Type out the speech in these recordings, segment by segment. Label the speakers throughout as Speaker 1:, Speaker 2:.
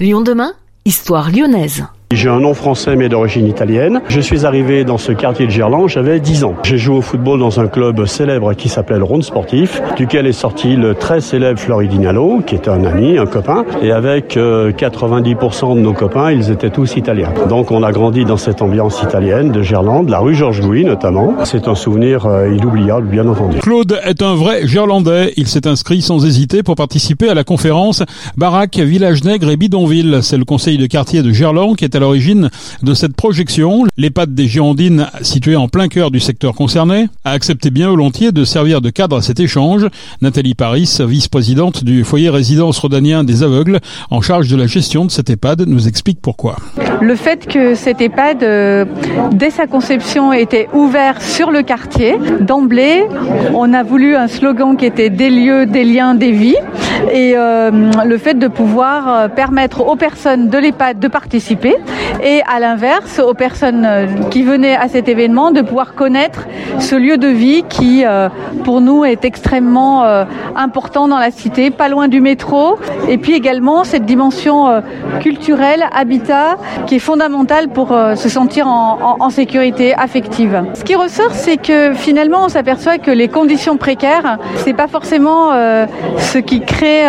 Speaker 1: Lyon demain, histoire lyonnaise.
Speaker 2: J'ai un nom français mais d'origine italienne. Je suis arrivé dans ce quartier de Gerland, j'avais 10 ans. J'ai joué au football dans un club célèbre qui s'appelait le Ronde Sportif, duquel est sorti le très célèbre Floridinalo, qui était un ami, un copain. Et avec 90% euh, de nos copains, ils étaient tous italiens. Donc on a grandi dans cette ambiance italienne de Gerland, la rue Georges Louis notamment. C'est un souvenir euh, inoubliable, bien entendu.
Speaker 3: Claude est un vrai Gerlandais. Il s'est inscrit sans hésiter pour participer à la conférence Baraque, Village Nègre et Bidonville. C'est le conseil de quartier de Gerland qui est à l'origine de cette projection. L'EHPAD des Girondines, située en plein cœur du secteur concerné, a accepté bien volontiers de servir de cadre à cet échange. Nathalie Paris, vice-présidente du foyer résidence rhodanien des aveugles, en charge de la gestion de cette EHPAD, nous explique pourquoi.
Speaker 4: Le fait que cette EHPAD, euh, dès sa conception, était ouvert sur le quartier, d'emblée, on a voulu un slogan qui était des lieux, des liens, des vies. Et euh, le fait de pouvoir euh, permettre aux personnes de l'EHPAD de participer et à l'inverse, aux personnes euh, qui venaient à cet événement, de pouvoir connaître ce lieu de vie qui, euh, pour nous, est extrêmement euh, important dans la cité, pas loin du métro, et puis également cette dimension culturelle, habitat, qui est fondamentale pour se sentir en, sécurité affective. Ce qui ressort, c'est que finalement, on s'aperçoit que les conditions précaires, c'est pas forcément ce qui crée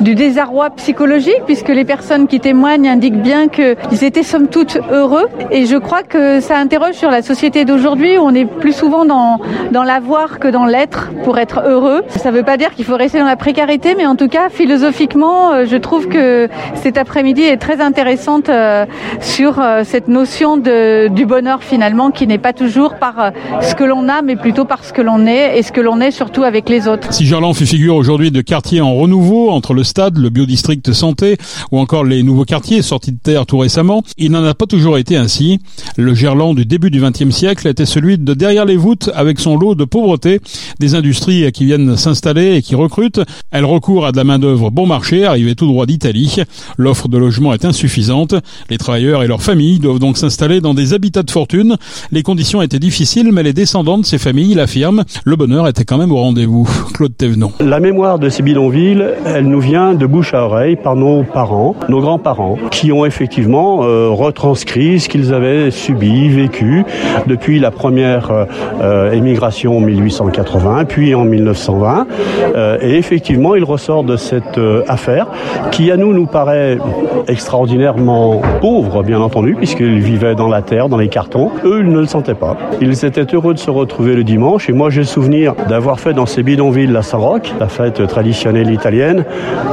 Speaker 4: du désarroi psychologique, puisque les personnes qui témoignent indiquent bien qu'ils étaient somme toute heureux. Et je crois que ça interroge sur la société d'aujourd'hui où on est plus souvent dans, dans l'avoir que dans l'être pour être heureux. Ça ne veut pas dire qu'il faut rester dans la précarité, mais en tout cas, philosophiquement, euh, je trouve que cet après-midi est très intéressante euh, sur euh, cette notion de, du bonheur finalement, qui n'est pas toujours par ce que l'on a, mais plutôt par ce que l'on est et ce que l'on est surtout avec les autres.
Speaker 3: Si Gerland fait figure aujourd'hui de quartier en renouveau entre le stade, le biodistrict santé ou encore les nouveaux quartiers sortis de terre tout récemment, il n'en a pas toujours été ainsi. Le Gerland du début du XXe siècle était celui de derrière les voûtes avec son lot de pauvreté, des industries qui viennent s'installer et qui recrutent. Elles recourent à de la main-d'œuvre bon marché, arrivée tout droit d'Italie. L'offre de logement est insuffisante. Les travailleurs et leurs familles doivent donc s'installer dans des habitats de fortune. Les conditions étaient difficiles, mais les descendants de ces familles l'affirment. Le bonheur était quand même au rendez-vous. Claude Thévenon.
Speaker 2: La mémoire de ces bidonvilles, elle nous vient de bouche à oreille par nos parents, nos grands-parents, qui ont effectivement euh, retranscrit ce qu'ils avaient subi, vécu depuis la première euh, euh, émigration en 1880, puis en 1920. Euh, et effectivement, il ressort de cette affaire qui, à nous, nous paraît extraordinairement pauvre, bien entendu, puisqu'ils vivaient dans la terre, dans les cartons. Eux, ils ne le sentaient pas. Ils étaient heureux de se retrouver le dimanche. Et moi, j'ai le souvenir d'avoir fait dans ces bidonvilles la Saroc, la fête traditionnelle italienne,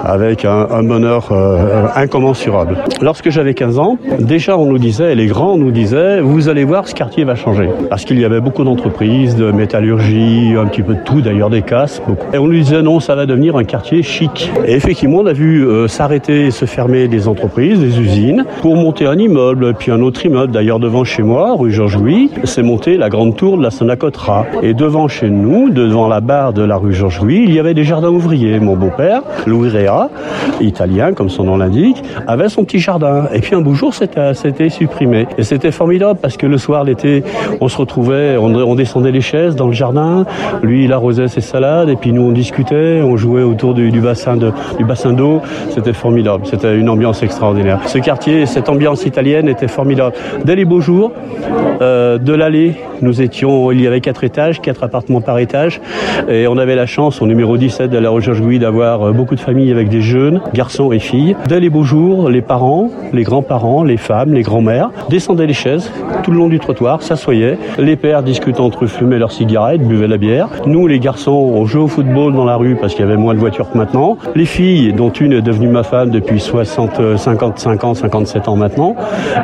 Speaker 2: avec un, un bonheur incommensurable. Lorsque j'avais 15 ans, déjà on nous disait, les grands nous disaient, vous allez voir, ce quartier va changer. Parce qu'il y avait beaucoup d'entreprises, de métallurgie, un petit peu de tout, d'ailleurs des casses, beaucoup. Et on nous disait, non, ça va devenir un quartier chic. Et effectivement, on a vu euh, s'arrêter et se fermer des entreprises, des usines, pour monter un immeuble, puis un autre immeuble. D'ailleurs, devant chez moi, rue Georges-Louis, c'est monté la grande tour de la Sonacotra. Et devant chez nous, devant la barre de la rue Georges-Louis, il y avait des jardins ouvriers. Mon beau-père, Louis Réa, italien, comme son nom l'indique, avait son petit jardin. Et puis un beau jour, c'était supprimé. Et c'était formidable parce que le soir, l'été, on se retrouvait, on, descendait les chaises dans le jardin. Lui, il arrosait ses salades et puis nous, on discutait, on jouait autour du, bassin de, du bassin d'eau. C'était formidable. C'était une ambiance extraordinaire. Ce quartier, cette ambiance italienne était formidable. Dès les beaux jours, euh, de l'allée, nous étions, il y avait quatre étages, quatre appartements par étage, et on avait la chance, au numéro 17 de la Recherche Gouy, d'avoir euh, beaucoup de familles avec des jeunes, garçons et filles. Dès les beaux jours, les parents, les grands-parents, les femmes, les grands-mères descendaient les chaises tout le long du trottoir, s'assoyaient. Les pères discutant entre eux fumaient leurs cigarettes, buvaient la bière. Nous, les garçons, on jouait au football dans la rue parce qu'il y avait moins de voitures que maintenant. Les filles, dont une est devenue ma femme depuis 60, 55 ans, 57 ans maintenant,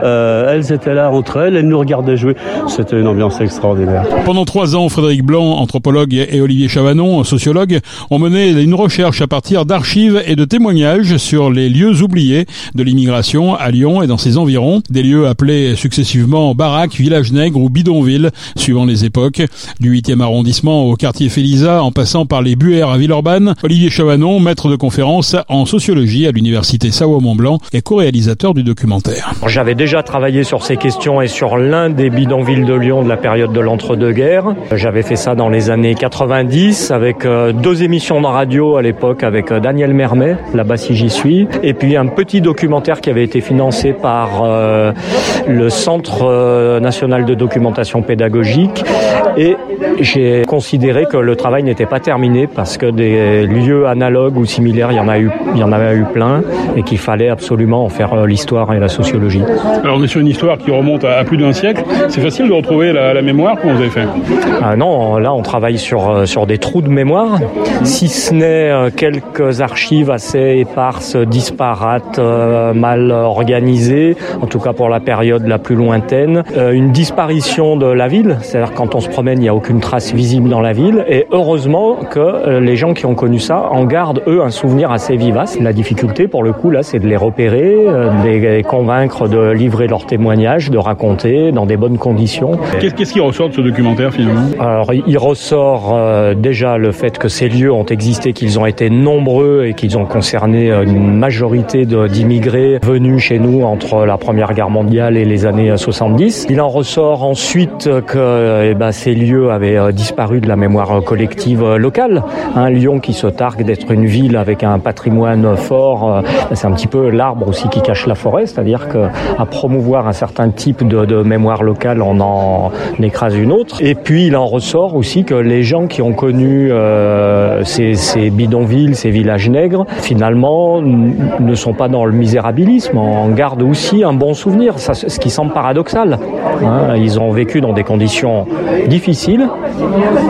Speaker 2: euh, elles étaient là entre elles, elles nous regardaient jouer. C'était une ambiance extraordinaire.
Speaker 3: Pendant trois ans, Frédéric Blanc, anthropologue, et Olivier Chavanon, sociologue, ont mené une recherche à partir d'archives et de témoignages sur les lieux oubliés de l'immigration à Lyon et dans ses environs environ, des lieux appelés successivement baraques, villages nègres ou bidonvilles, suivant les époques, du 8e arrondissement au quartier Félisa, en passant par les Buères à Villeurbanne. Olivier Chavanon, maître de conférence en sociologie à l'université Savoie-Mont-Blanc et co-réalisateur du documentaire.
Speaker 5: J'avais déjà travaillé sur ces questions et sur l'un des bidonvilles de Lyon de la période de l'entre-deux-guerres. J'avais fait ça dans les années 90 avec euh, deux émissions de radio à l'époque avec euh, Daniel Mermet, là-bas si j'y suis, et puis un petit documentaire qui avait été financé par euh, le Centre national de documentation pédagogique et j'ai considéré que le travail n'était pas terminé parce que des lieux analogues ou similaires, il y en a eu, il y en avait eu plein et qu'il fallait absolument en faire l'histoire et la sociologie.
Speaker 3: Alors on est sur une histoire qui remonte à plus d'un siècle. C'est facile de retrouver la, la mémoire. Comment vous avez fait?
Speaker 5: Ah Non, là on travaille sur sur des trous de mémoire, si ce n'est quelques archives assez éparses, disparates, mal organisées, en tout cas pour la période la plus lointaine, une disparition de la ville, c'est-à-dire quand on se promène, il n'y a aucune trace visible dans la ville. Et heureusement que euh, les gens qui ont connu ça en gardent, eux, un souvenir assez vivace. La difficulté, pour le coup, là, c'est de les repérer, euh, de les convaincre de livrer leurs témoignages, de raconter dans des bonnes conditions.
Speaker 3: Qu'est-ce qui ressort de ce documentaire, finalement?
Speaker 5: Alors, il ressort euh, déjà le fait que ces lieux ont existé, qu'ils ont été nombreux et qu'ils ont concerné une majorité d'immigrés venus chez nous entre la Première Guerre mondiale et les années 70. Il en ressort ensuite que eh ben, ces lieux avaient euh, disparu de la mémoire euh, collective euh, locale. Un Lyon qui se targue d'être une ville avec un patrimoine fort, c'est un petit peu l'arbre aussi qui cache la forêt, c'est-à-dire qu'à promouvoir un certain type de, mémoire locale, on en écrase une autre. Et puis il en ressort aussi que les gens qui ont connu euh, ces, ces, bidonvilles, ces villages nègres, finalement ne sont pas dans le misérabilisme, en gardent aussi un bon souvenir, ça, ce qui semble paradoxal. Hein, ils ont vécu dans des conditions difficile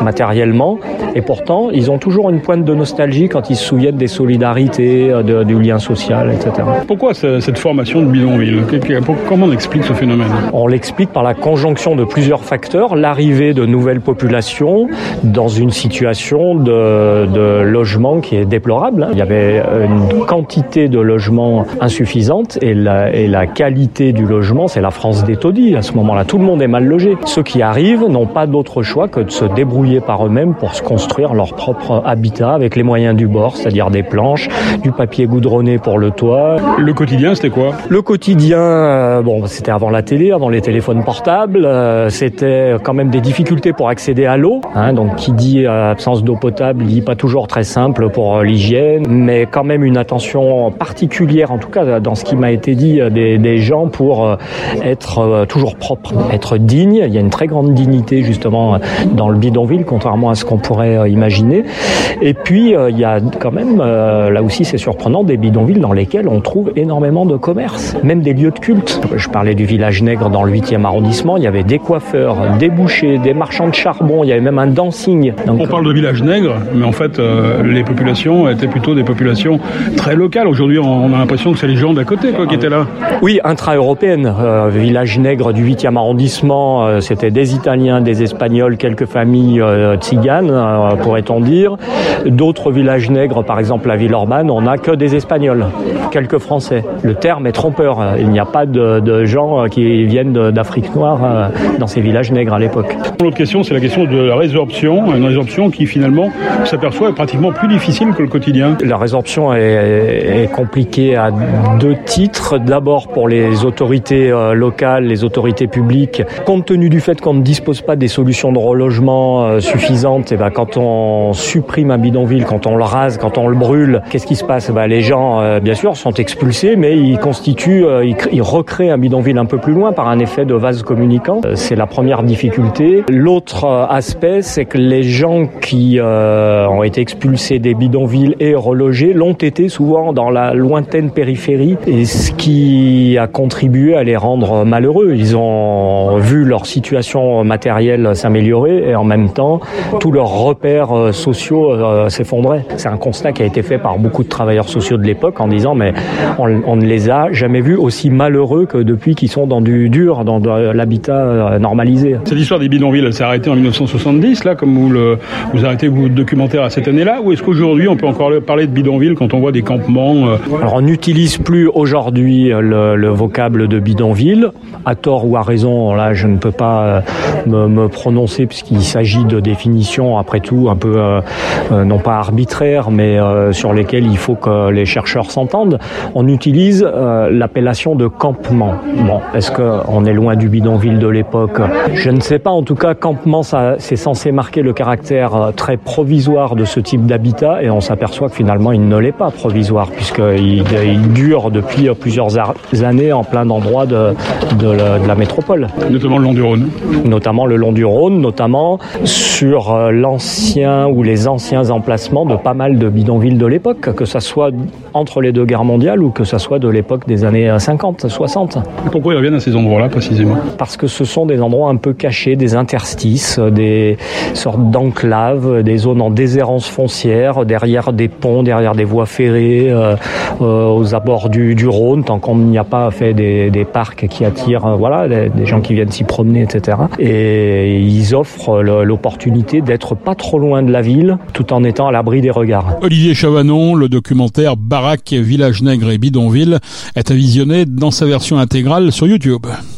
Speaker 5: matériellement et pourtant ils ont toujours une pointe de nostalgie quand ils se souviennent des solidarités, euh, de, du lien social, etc.
Speaker 3: Pourquoi cette formation de bidonville? Comment on explique ce phénomène?
Speaker 5: On l'explique par la conjonction de plusieurs facteurs, l'arrivée de nouvelles populations dans une situation de, de logement qui est déplorable. Il y avait une quantité de logements insuffisante et la, et la qualité du logement, c'est la France des taudis à ce moment-là. Tout le monde est mal logé. Ceux qui arrivent n'ont pas d'autre choix que de se débrouiller par eux-mêmes pour se construire leur propre habitat avec les moyens du bord, c'est-à-dire des planches, du papier goudronné pour le toit.
Speaker 3: Le quotidien, c'était quoi?
Speaker 5: Le quotidien, euh, bon, c'était avant la télé, avant les téléphones portables. Euh, c'était quand même des difficultés pour accéder à l'eau. Hein, donc, qui dit euh, absence d'eau potable, dit pas toujours très simple pour euh, l'hygiène, mais quand même une attention particulière, en tout cas dans ce qui m'a été dit des, des gens pour euh, être toujours propre, être digne. Il y a une très grande dignité justement dans le bidonville, contrairement à ce qu'on pourrait euh, imaginer. Et puis, euh, il y a quand même, euh, là aussi c'est surprenant, des bidonvilles dans lesquels on trouve énormément de commerce, même des lieux de culte. Je parlais du village nègre dans le 8e arrondissement, il y avait des coiffeurs, des bouchers, des marchands de charbon, il y avait même un dancing.
Speaker 3: On parle de village nègre, mais en fait, euh, les populations étaient plutôt des populations très locales. Aujourd'hui, on a l'impression que c'est les gens d'à côté quoi, qui étaient là.
Speaker 5: Oui, intra-européenne. Euh, village nègre du 8e arrondissement, euh, c'était des Italiens, des Espagnols, quelques familles euh, tziganes, pourrait-on dire. D'autres villages nègres, par exemple la Villeurbanne, on n'a que des Espagnols, quelques Français. Le terme est trompeur. Il n'y a pas de, de gens qui viennent d'Afrique noire dans ces villages nègres à l'époque.
Speaker 3: L'autre question, c'est la question de la résorption, une résorption qui finalement s'aperçoit est pratiquement plus difficile que le quotidien.
Speaker 5: La résorption est, compliquée à deux titres. D'abord pour les autorités euh, locales, les autorités publiques, compte tenu du fait qu'on ne dispose pas des solutions de relogement euh, suffisantes, et ben quand on supprime un bidonville, quand on le rase, quand on le brûle, qu'est-ce qui se passe? Ben Les gens, euh, bien sûr, sont expulsés, mais ils constituent, ils, recréent un bidonville un peu plus loin par un effet de vase communicant. C'est la première difficulté. L'autre aspect, c'est que les gens qui ont été expulsés des bidonvilles et relogés l'ont été souvent dans la lointaine périphérie, et ce qui a contribué à les rendre malheureux. Ils ont vu leur situation matérielle s'améliorer et en même temps, tous leurs repères euh, sociaux euh, s'effondraient. C'est un constat qui a été fait par beaucoup de travailleurs sociaux de l'époque en disant mais on, ne les a jamais vus aussi malheureux que depuis qu'ils sont dans du dur, dans de l'habitat euh, normalisé.
Speaker 3: Cette histoire des bidonvilles, s'est arrêtée en 1970, là, comme vous, le, vous arrêtez votre documentaire à cette année-là, ou est-ce qu'aujourd'hui on peut encore parler de bidonvilles quand on voit des campements euh...
Speaker 5: Alors on n'utilise plus aujourd'hui le, le, vocable de bidonville, à tort ou à raison. Là, je ne peux pas me, me prononcer puisqu'il s'agit de définitions, après tout, un peu non pas arbitraires, mais sur lesquelles il faut que les chercheurs s'entendent. On utilise l'appellation de campement. Bon, est-ce qu'on est loin du bidonville de l'époque? Je ne sais pas. En tout cas, campement, c'est censé marquer le caractère très provisoire de ce type d'habitat, et on s'aperçoit que finalement, il ne l'est pas provisoire, puisqu'il il dure depuis plusieurs années en plein d'endroits de, de, la, de, la, métropole.
Speaker 3: Notamment le long du Rhône.
Speaker 5: Notamment le long du Rhône, notamment sur euh, l'ancien ou les anciens emplacements de pas mal de bidonvilles de l'époque, que ça soit entre les deux guerres mondiales ou que ça soit de l'époque des années 50, 60.
Speaker 3: pourquoi ils reviennent à ces endroits-là précisément?
Speaker 5: Parce que ce sont des endroits un peu cachés, des interstices, des sortes d'enclaves, des zones en foncière, derrière des ponts, derrière des voies ferrées, euh, euh, aux abords du, Rhône, tant qu'on n'y a pas fait des, parcs qui attirent euh, voilà, des, des gens qui viennent s'y promener, etc. Et ils offrent l'opportunité d'être pas trop loin de la ville, tout en étant à l'abri des regards.
Speaker 3: Olivier Chavanon, le documentaire Baraque, Village Nègre et Bidonville est à visionner dans sa version intégrale sur YouTube.